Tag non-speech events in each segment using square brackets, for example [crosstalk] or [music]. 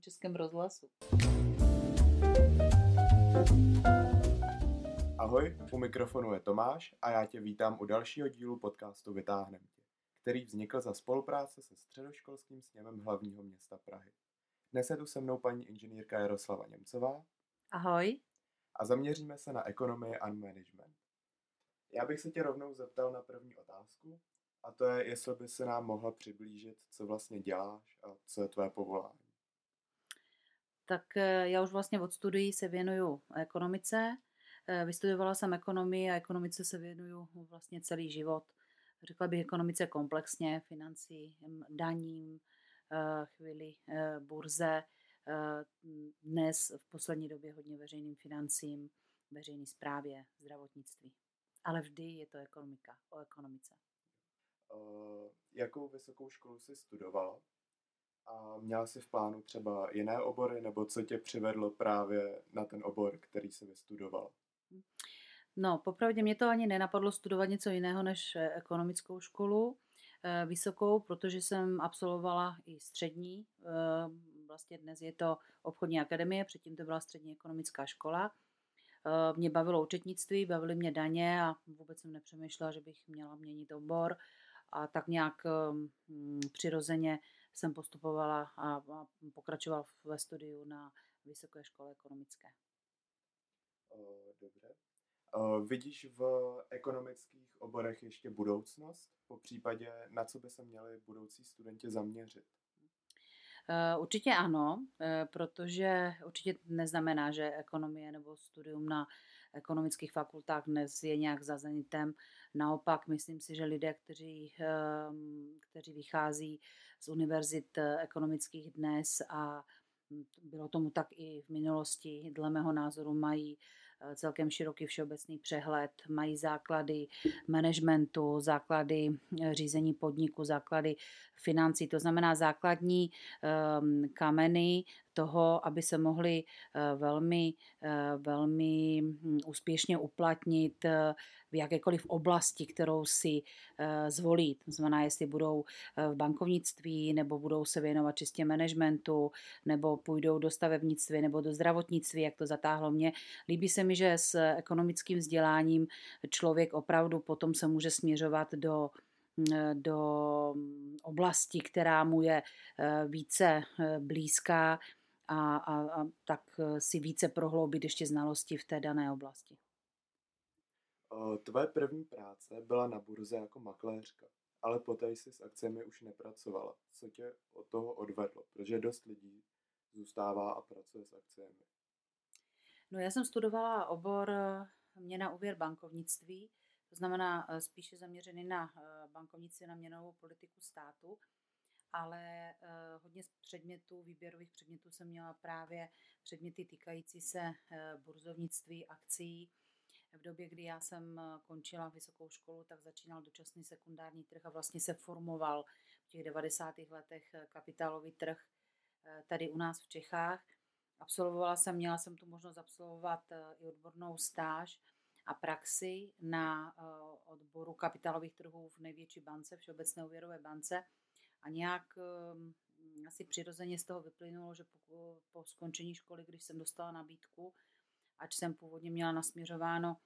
českém rozhlasu. Ahoj, u mikrofonu je Tomáš a já tě vítám u dalšího dílu podcastu Vytáhnem tě, který vznikl za spolupráce se středoškolským sněmem hlavního města Prahy. Dnes je tu se mnou paní inženýrka Jaroslava Němcová. Ahoj. A zaměříme se na ekonomii a management. Já bych se tě rovnou zeptal na první otázku, a to je, jestli by se nám mohla přiblížit, co vlastně děláš a co je tvé povolání. Tak eh, já už vlastně od studií se věnuju ekonomice. Eh, vystudovala jsem ekonomii a ekonomice se věnuju vlastně celý život. Řekla bych ekonomice komplexně, financí, daním, eh, chvíli burze, dnes v poslední době hodně veřejným financím, veřejné správě, zdravotnictví. Ale vždy je to ekonomika, o ekonomice. Jakou vysokou školu jsi studovala? A měla jsi v plánu třeba jiné obory, nebo co tě přivedlo právě na ten obor, který jsi vystudovala? No, popravdě mě to ani nenapadlo studovat něco jiného než eh, ekonomickou školu eh, vysokou, protože jsem absolvovala i střední. Eh, vlastně dnes je to obchodní akademie, předtím to byla střední ekonomická škola. Mě bavilo účetnictví, bavily mě daně a vůbec jsem nepřemýšlela, že bych měla měnit obor. A tak nějak hm, přirozeně jsem postupovala a, pokračovala ve studiu na Vysoké škole ekonomické. Dobře. Vidíš v ekonomických oborech ještě budoucnost? Po případě, na co by se měli budoucí studenti zaměřit? Určitě ano, e, protože určitě neznamená, že ekonomie nebo studium na ekonomických fakultách dnes je nějak za zenitem. Naopak, myslím si, že lidé, kteří, ehm, kteří vychází z univerzit ekonomických dnes a bylo tomu tak i v minulosti, dle mého názoru mají Eh, celkem široký všeobecný přehled, mají základy managementu, základy eh, řízení podniku, základy financí, to znamená základní ehm, kameny toho, aby se mohli eh, velmi, velmi hm, úspěšně uplatnit v jakékoliv oblasti, kterou si zvolí. To znamená, jestli budou v bankovnictví, nebo budou se věnovat čistě managementu, nebo půjdou do stavebnictví, nebo do zdravotnictví, jak to zatáhlo mě. Líbí se mi, že s ekonomickým vzděláním člověk opravdu potom se může směřovat do do oblasti, která mu je eh, více eh, blízká a, a, a tak eh, si více prohloubit ještě znalosti v té dané oblasti. Tvoje první práce byla na burze jako makléřka, ale poté jsi s akcemi už nepracovala. Co tě od toho odvedlo? Protože dost lidí zůstává a pracuje s akcemi. No já jsem studovala obor měna úvěr bankovnictví, to znamená eh, spíše zaměřený na eh, bankovnictví, na měnovou politiku státu, ale eh, hodně z předmětů, výběrových předmětů jsem měla právě předměty týkající se burzovnictví, akcí. V době, kdy já jsem končila vysokou školu, tak začínal dočasný sekundární trh a vlastně se formoval v těch 90. letech kapitálový trh tady u nás v Čechách. Absolvovala jsem, měla jsem tu možnost absolvovat eh, i odbornou stáž a praxi na eh, odboru kapitálových trhů v největší bance, Všeobecné úvěrové bance. A nějak eh, asi přirozeně z toho vyplynulo, že po, po skončení školy, když jsem dostala nabídku, ač jsem původně měla nasměřováno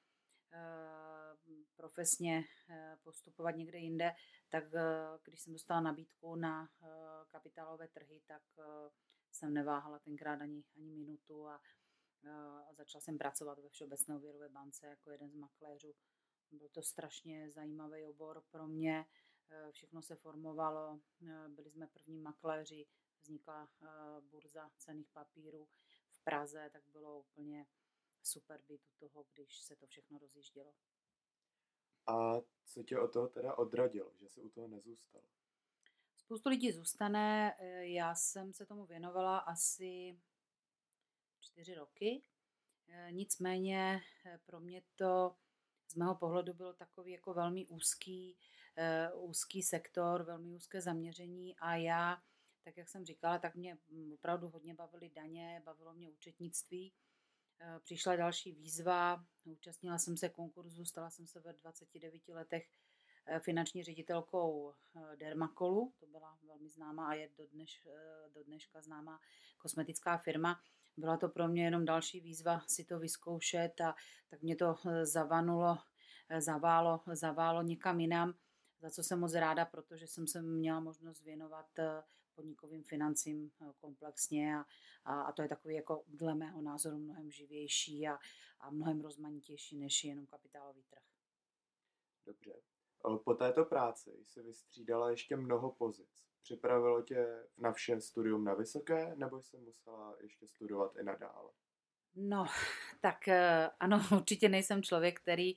profesně postupovat někde jinde, tak když jsem dostala nabídku na kapitálové trhy, tak jsem neváhala tenkrát ani, ani minutu a, a začala jsem pracovat ve Všeobecné úvěrové bance jako jeden z makléřů. Byl to strašně zajímavý obor pro mě, všechno se formovalo, e, byli jsme první makléři, vznikla e, burza cených papírů v Praze, tak bylo úplně super být u toho, když se to všechno rozjíždělo. A co tě od toho teda odradilo, že se u toho nezůstal? Spoustu lidí zůstane. Eh, já jsem se tomu věnovala asi čtyři roky. Eh, nicméně eh, pro mě to z mého pohledu bylo takový jako velmi úzký, úzký sektor, velmi úzké zaměření a já, tak jak jsem říkala, tak mě opravdu hodně bavily daně, bavilo mě účetnictví. Přišla další výzva, účastnila jsem se konkurzu, stala jsem se ve 29 letech finanční ředitelkou Dermakolu, to byla velmi známá a je do, dneš, do dneška známá kosmetická firma. Byla to pro mě jenom další výzva si to vyzkoušet a tak mě to zavanulo, zaválo, zaválo někam jinam, za co jsem moc ráda, protože jsem se měla možnost věnovat podnikovým financím eh, komplexně a, a, a to je takový jako dle mého názoru mnohem živější a, a mnohem rozmanitější než jenom kapitálový trh. Dobře. Po této práci se vystřídala ještě mnoho pozic. Připravilo tě na vše studium na vysoké, nebo jsi musela ještě studovat i nadále? No, [laughs] tak eh, ano, [laughs] určitě nejsem člověk, který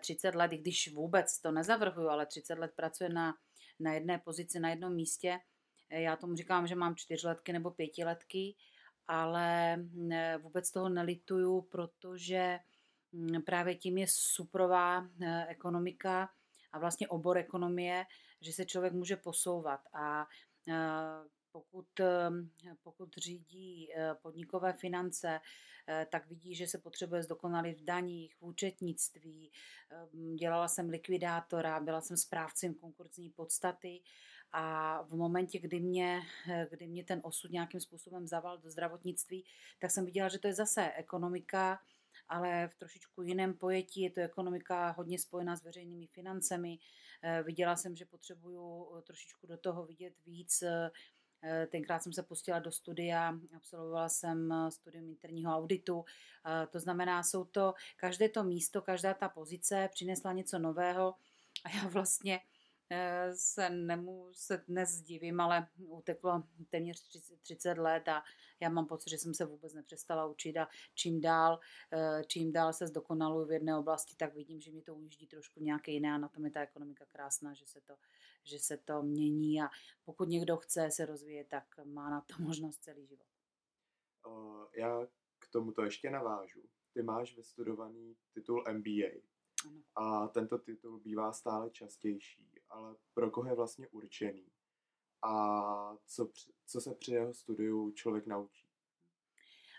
30 eh, let, i když vůbec to nezavrhuju, ale 30 let pracuje na, na jedné pozici, na jednom místě, já tomu říkám, že mám čtyřletky nebo pětiletky, ale mm, vůbec toho nelituju, protože mm, právě tím je suprová ekonomika a vlastně obor ekonomie, že se člověk může posouvat. A pokud, e, pokud řídí podnikové finance, tak vidí, že se potřebuje zdokonalit v daních, v účetnictví. Dělala jsem likvidátora, byla jsem správcem konkurzní podstaty a v momentě, kdy mě, kdy mě ten osud nějakým způsobem zaval do zdravotnictví, tak jsem viděla, že to je zase ekonomika, ale v trošičku jiném pojetí. Je to ekonomika hodně spojená s veřejnými financemi. Eh, viděla jsem, že potřebuju eh, trošičku do toho vidět víc. Eh, tenkrát jsem se pustila do studia, absolvovala jsem studium interního auditu. To znamená, jsou to, každé to místo, každá ta pozice přinesla něco nového a já vlastně Eh, se nemůžu se dnes divím, ale uteklo téměř 30 let a já mám pocit, že jsem se vůbec nepřestala učit a čím dál, eh, čím dál se zdokonaluju v jedné oblasti, tak vidím, že mi to ujíždí trošku nějaké jiné a na tom je ta ekonomika krásná, že se to, že se to mění a pokud někdo chce se rozvíjet, tak má na to [laughs] možnost celý život. Já k tomuto ještě navážu. Ty máš vystudovaný titul MBA. Ano. A tento titul bývá stále častější ale pro koho je vlastně určený a co, co se při jeho studiu člověk naučí.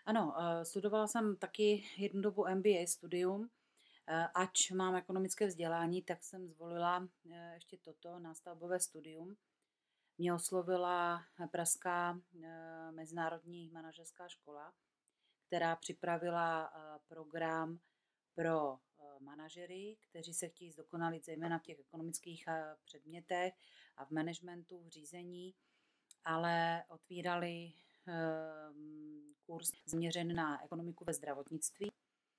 Ano, eh, studovala jsem taky jednu dobu MBA studium. Eh, ač mám ekonomické vzdělání, tak jsem zvolila eh, ještě toto nástavbové studium. Mě oslovila Pražská mezinárodní manažerská škola, která připravila program pro manažery, kteří se chtějí zdokonalit zejména v těch ekonomických eh, předmětech a v managementu, v řízení, ale otvírali ehm, kurz zaměřený na ekonomiku ve zdravotnictví.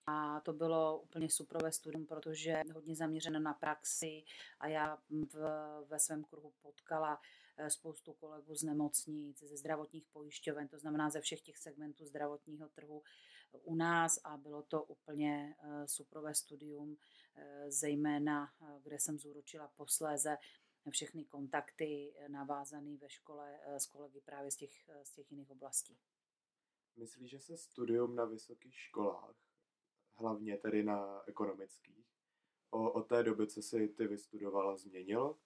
A to bylo úplně superové studium, protože hodně zaměřené na praxi a já v, ve svém kruhu potkala eh, spoustu kolegů z nemocnic, ze zdravotních pojišťoven, to znamená ze všech těch segmentů zdravotního trhu, u nás a bylo to úplně eh, superové studium, eh, zejména eh, kde jsem zúročila posléze všechny kontakty navázané ve škole s kolegy právě z těch, z těch jiných oblastí. Myslíš, že se studium na vysokých školách, hlavně tedy na ekonomických, o, o té doby, co si ty vystudovala, změnilo?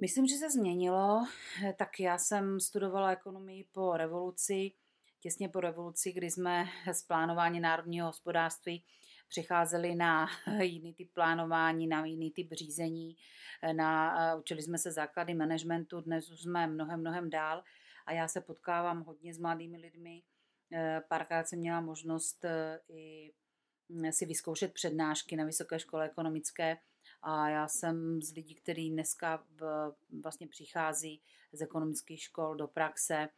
Myslím, že se změnilo. Tak já jsem studovala ekonomii po revoluci těsně po revoluci, kdy jsme z plánování národního hospodářství přicházeli na [laughs] jiný typ plánování, na jiný typ řízení, na, učili jsme se základy managementu, dnes už jsme mnohem, mnohem dál a já se potkávám hodně s mladými lidmi. Eh, párkrát jsem měla možnost eh, i hm, si vyzkoušet přednášky na Vysoké škole ekonomické a já jsem z lidí, kteří dneska vlastně přichází z ekonomických škol do praxe,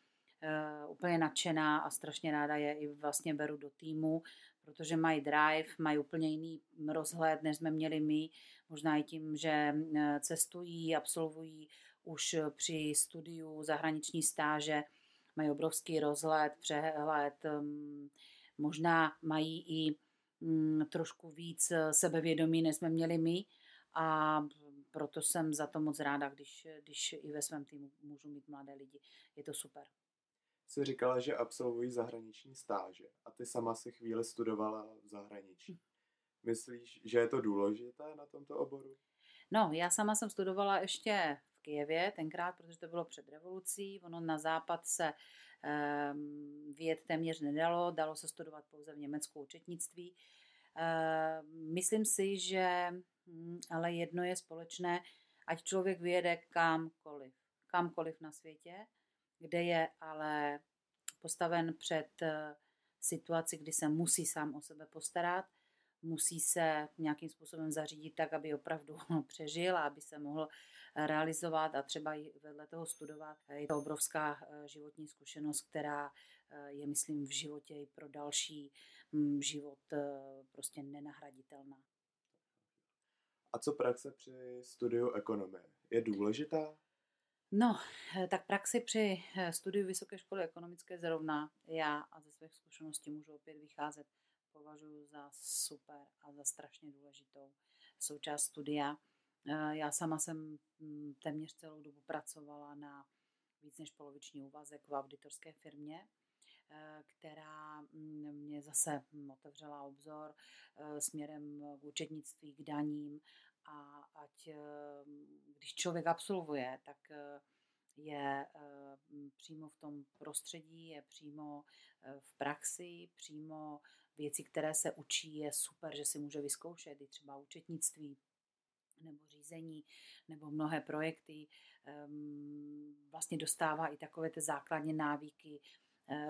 uh, úplně nadšená a strašně ráda je i vlastně beru do týmu, protože mají drive, mají úplně jiný rozhled, než jsme měli my, možná i tím, že eh, cestují, absolvují už při studiu zahraniční stáže, mají obrovský rozhled, přehled, mm, možná mají i mm, trošku víc eh, sebevědomí, než jsme měli my. A proto jsem za to moc ráda, když, když i ve svém týmu můžu mít mladé lidi. Je to super si říkala, že absolvují zahraniční stáže a ty sama si chvíli studovala v zahraničí. Hm. Myslíš, že je to důležité na tomto oboru? No, já sama jsem studovala ještě v Kijevě tenkrát, protože to bylo před revolucí. Ono na západ se um, vyjet téměř nedalo, dalo se studovat pouze v Německu účetnictví. Uh, myslím si, že hm, ale jedno je společné, ať člověk vyjede kamkoliv, kamkoliv na světě, kde je ale postaven před eh, situaci, kdy se musí sám o sebe postarat, musí se nějakým způsobem zařídit tak, aby opravdu [laughs] přežil a aby se mohl realizovat a třeba i vedle toho studovat. Je to obrovská eh, životní zkušenost, která eh, je, myslím, v životě i pro další hm, život prostě nenahraditelná. A co praxe při studiu ekonomie? Je důležitá? No, eh, tak praxi při eh, studiu Vysoké školy ekonomické zrovna já a ze svých zkušeností můžu opět vycházet, považuji za super a za strašně důležitou součást studia. Eh, já sama jsem hm, téměř celou dobu pracovala na víc než poloviční úvazek v auditorské firmě, která hm, mě zase otevřela obzor směrem k účetnictví, k daním a ať když člověk absolvuje, tak eh, je eh, přímo v tom prostředí, je přímo eh, v praxi, přímo věci, které se učí, je super, že si může vyzkoušet i třeba účetnictví nebo řízení, nebo mnohé projekty. Ehm, vlastně dostává i takové ty základní návyky,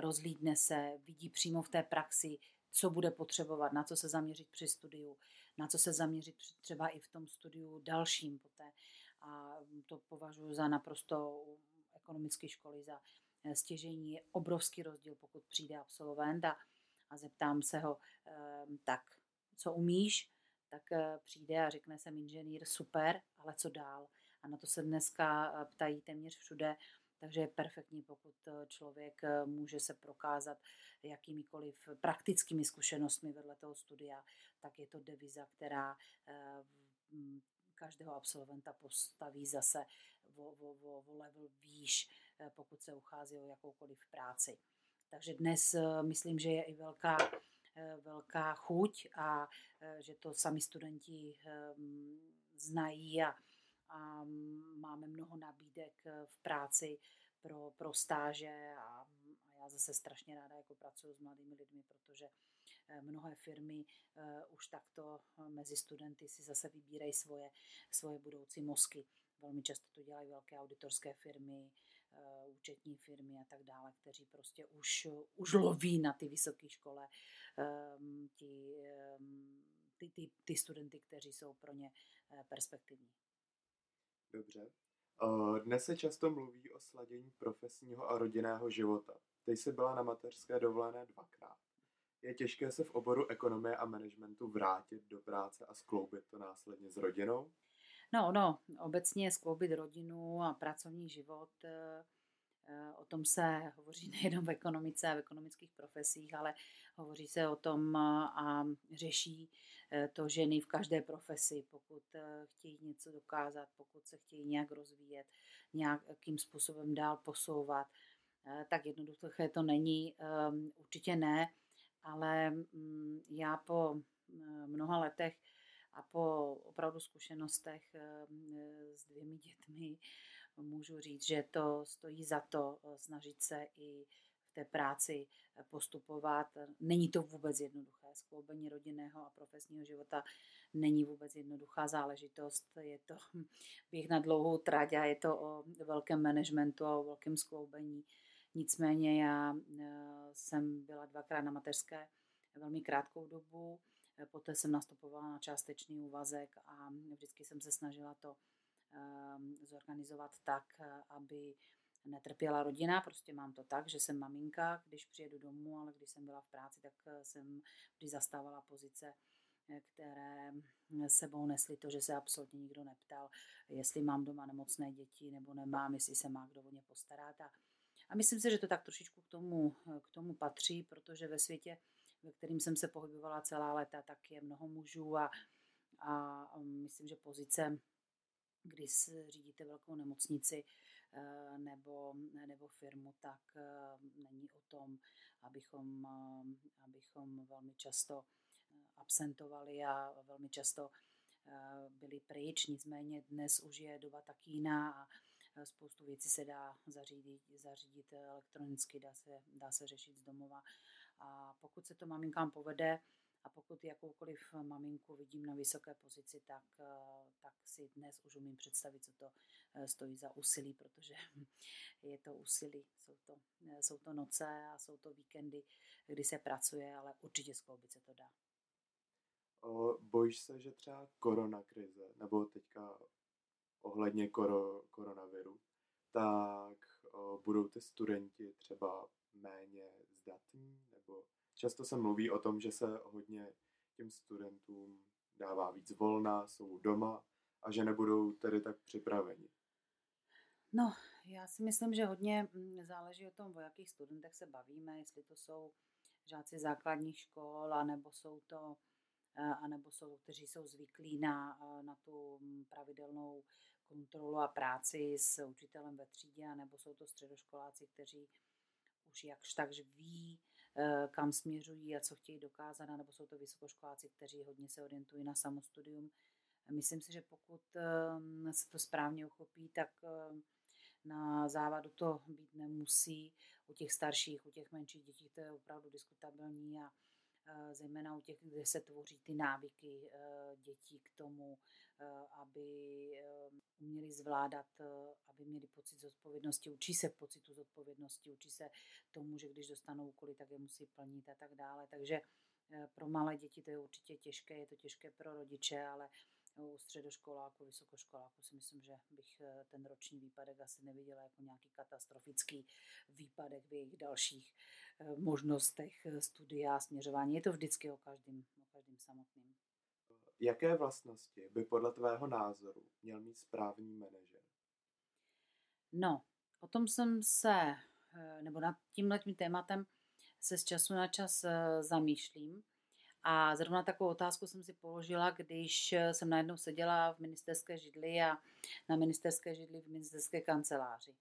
rozlídne se, vidí přímo v té praxi, co bude potřebovat, na co se zaměřit při studiu, na co se zaměřit třeba i v tom studiu dalším poté. A to považuji za naprosto ekonomické školy za eh, stěžení. Je obrovský rozdíl, pokud přijde absolvent a, a zeptám se ho, ehm, tak co umíš, tak eh, přijde a řekne jsem inženýr, super, ale co dál? A na to se dneska eh, ptají téměř všude takže je perfektní, pokud eh, člověk eh, může se prokázat jakýmikoliv praktickými zkušenostmi vedle toho studia, tak je to deviza, která eh, každého absolventa postaví zase o, o, o, o level výš, pokud se uchází o jakoukoliv práci. Takže dnes myslím, že je i velká, velká chuť a že to sami studenti znají a a máme mnoho nabídek eh, v práci pro, pro stáže a, a já zase strašně ráda jako pracuji s mladými lidmi, protože eh, mnohé firmy uh, už takto mezi studenty si zase vybírají svoje, svoje budoucí mozky. Velmi často to dělají velké auditorské firmy, účetní firmy a tak dále, kteří prostě už, už loví na ty vysoké škole um, ti, um, ty, ty, ty studenty, kteří jsou pro ně perspektivní. Dobře. Dnes se často mluví o sladění profesního a rodinného života. Ty jsi byla na mateřské dovolené dvakrát. Je těžké se v oboru ekonomie a managementu vrátit do práce a skloubit to následně s rodinou? No, no, obecně skloubit rodinu a pracovní život eh, Eh, o tom se hovoří [laughs] nejenom v ekonomice a v ekonomických profesích, ale hovoří se o tom eh, a řeší to ženy v každé profesi, pokud chtějí něco dokázat, pokud se chtějí nějak rozvíjet, nějakým způsobem dál posouvat. Tak jednoduché to není, ehm, určitě ne, ale mm, já po mnoha letech a po opravdu zkušenostech s dvěmi dětmi můžu říct, že to stojí za to eh, snažit se i v té práci eh, postupovat. Není to vůbec jednoduché. Skloubení rodinného a profesního života není vůbec jednoduchá záležitost. Je to běh na dlouhou trať a je to o velkém managementu a o velkém skloubení. Nicméně já eh, jsem byla dvakrát na mateřské velmi krátkou dobu, poté jsem nastupovala na částečný úvazek a vždycky jsem se snažila to zorganizovat tak, eh, aby netrpěla rodina. Prostě mám to tak, že jsem maminka, když přijedu domů, ale když jsem byla v práci, tak eh, jsem vždy zastávala pozice, eh, které sebou nesly to, že se absolutně nikdo neptal, jestli mám doma nemocné děti nebo nemám, jestli se má kdo o ně postarat. A, a myslím si, že to tak trošičku k tomu, k tomu patří, protože ve světě, ve kterým jsem se pohybovala celá léta, tak je mnoho mužů a, a myslím, že pozice kdy řídíte velkou nemocnici eh, nebo, nebo firmu, tak eh, není o tom, abychom, eh, abychom velmi často absentovali a velmi často byli pryč. Nicméně dnes už je doba tak jiná a spoustu věcí se dá zařídit, zařídit elektronicky, dá se, dá se řešit z domova. A pokud se to maminkám povede, A pokud jakoukoliv maminku vidím na vysoké pozici, tak, tak si dnes už umím představit, co to stojí za úsilí, protože [laughs] je to úsilí. Jsou to, jsou to noce a jsou to víkendy, kdy se pracuje, ale určitě skloubit se to dá. Bojíš se, že třeba korona krize, nebo teďka ohledně koro, koronaviru, tak budou ty studenti třeba méně zdatní, nebo často se mluví o tom, že se hodně těm studentům dává víc volna, jsou doma a že nebudou tedy tak připraveni. No, já si myslím, že hodně mm, záleží o tom, o jakých studentech se bavíme, jestli to jsou žáci základních škol, anebo jsou to anebo jsou, kteří jsou zvyklí na, na tu mm, pravidelnou kontrolu a práci s učitelem ve třídě, anebo jsou to středoškoláci, kteří už jakž takž ví, kam směřují a co chtějí dokázat, nebo jsou to vysokoškoláci, kteří hodně se orientují na samostudium. Myslím si, že pokud e, se to správně uchopí, tak e, na závadu to být nemusí. U těch starších, u těch menších dětí to je opravdu diskutabilní a zejména u těch, kde se tvoří ty návyky dětí k tomu, aby uměli zvládat, aby měli pocit zodpovědnosti, učí se pocitu zodpovědnosti, učí se tomu, že když dostanou úkoly, tak je musí plnit a tak dále. Takže pro malé děti to je určitě těžké, je to těžké pro rodiče, ale u středoškoláků, vysokoškoláků si myslím, že bych eh, ten roční výpadek asi neviděla jako nějaký katastrofický výpadek v jejich dalších eh, možnostech eh, studia a směřování. Je to vždycky o každém, o každém samotným. Jaké vlastnosti by podle tvého názoru měl mít správný manažer? No, o tom jsem se, nebo nad tímhle tématem se z času na čas zamýšlím. A zrovna takovou otázku jsem si položila, když jsem najednou seděla v ministerské židli a na ministerské židli v ministerské kanceláři.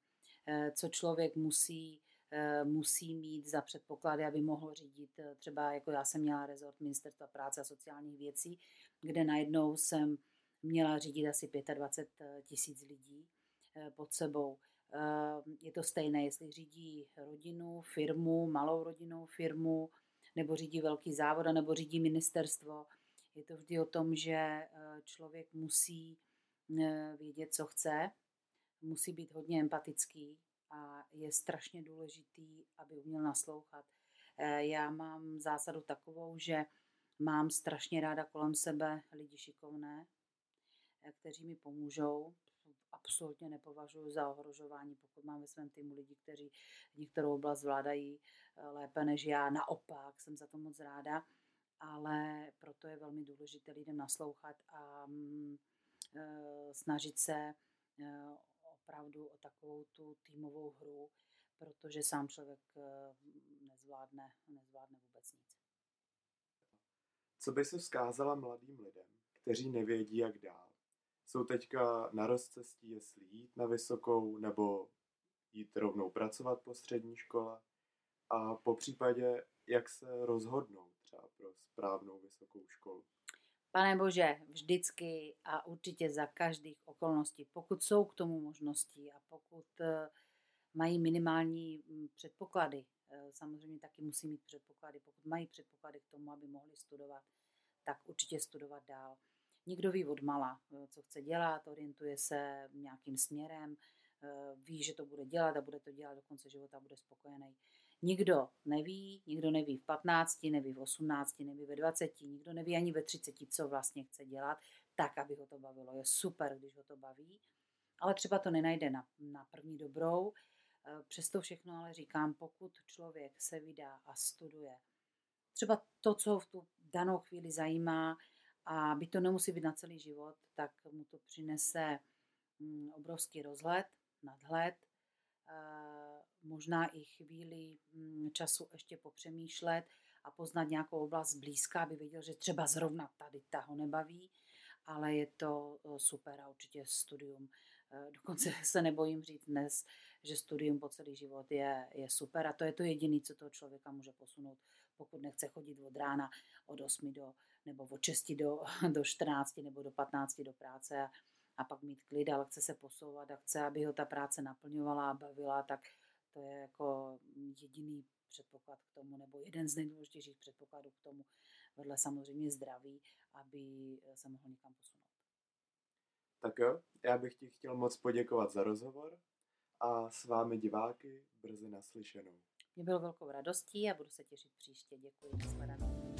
Eh, co člověk musí, eh, musí mít za předpoklady, aby mohl řídit, eh, třeba jako já jsem měla rezort Ministerstva práce a sociálních věcí, kde najednou jsem měla řídit asi 25 tisíc lidí pod sebou. Je to stejné, jestli řídí rodinu, firmu, malou rodinnou firmu, nebo řídí velký závod, nebo řídí ministerstvo. Je to vždy o tom, že eh, člověk musí eh, vědět, co chce, musí být hodně empatický a je strašně důležitý, aby uměl naslouchat. Eh, já mám zásadu takovou, že mám strašně ráda kolem sebe lidi šikovné, kteří mi pomůžou, absolutně nepovažuji za ohrožování, pokud mám ve svém týmu lidi, kteří některou oblast zvládají eh, lépe než já. Naopak, jsem za to moc ráda, ale proto je velmi důležité lidem naslouchat a mm, eh, snažit se eh, opravdu o takovou tu týmovou hru, protože sám člověk nezvládne, nezvládne vůbec nic. Co by se vzkázala mladým lidem, kteří nevědí, jak dál? jsou teďka na rozcestí, jestli jít na vysokou nebo jít rovnou pracovat po střední škole a po případě, jak se rozhodnou třeba pro správnou vysokou školu. Pane Bože, vždycky a určitě za každých okolností, pokud jsou k tomu možnosti a pokud eh, mají minimální mm, předpoklady, samozřejmě taky musí mít předpoklady, pokud mají předpoklady k tomu, aby mohli studovat, tak určitě studovat dál. Někdo ví od mala, eh, co chce dělat, orientuje se nějakým směrem, eh, ví, že to bude dělat a bude to dělat do konce života a bude spokojený. Nikdo neví, nikdo neví v 15, neví v 18, neví ve 20, nikdo neví ani ve 30, co vlastně chce dělat, tak, aby ho to bavilo. Je super, když ho to baví, ale třeba to nenajde na, na první dobrou. Eh, přesto všechno ale říkám, pokud člověk se vydá a studuje, třeba to, co v tu danou chvíli zajímá, a by to nemusí být na celý život, tak mu to přinese mm, obrovský rozhled, nadhled, možná i chvíli mm, času ještě popřemýšlet a poznat nějakou oblast blízká, aby věděl, že třeba zrovna tady ta ho nebaví, ale je to super a určitě studium. Dokonce [laughs] se nebojím říct dnes, že studium po celý život je, je super a to je to jediné, co toho člověka může posunout, pokud nechce chodit od rána od 8 do, nebo od 6 do, [laughs] do 14 nebo do 15 do práce a, a pak mít klid, ale chce se posouvat a chce, aby ho ta práce naplňovala a bavila, tak to je jako jediný předpoklad k tomu, nebo jeden z nejdůležitějších předpokladů k tomu, vedle samozřejmě zdraví, aby se mohl někam posunout. Tak jo, já bych ti chtěl moc poděkovat za rozhovor a s vámi diváky brzy naslyšenou. Mě bylo velkou radostí a budu se těšit příště. Děkuji, nashledanou.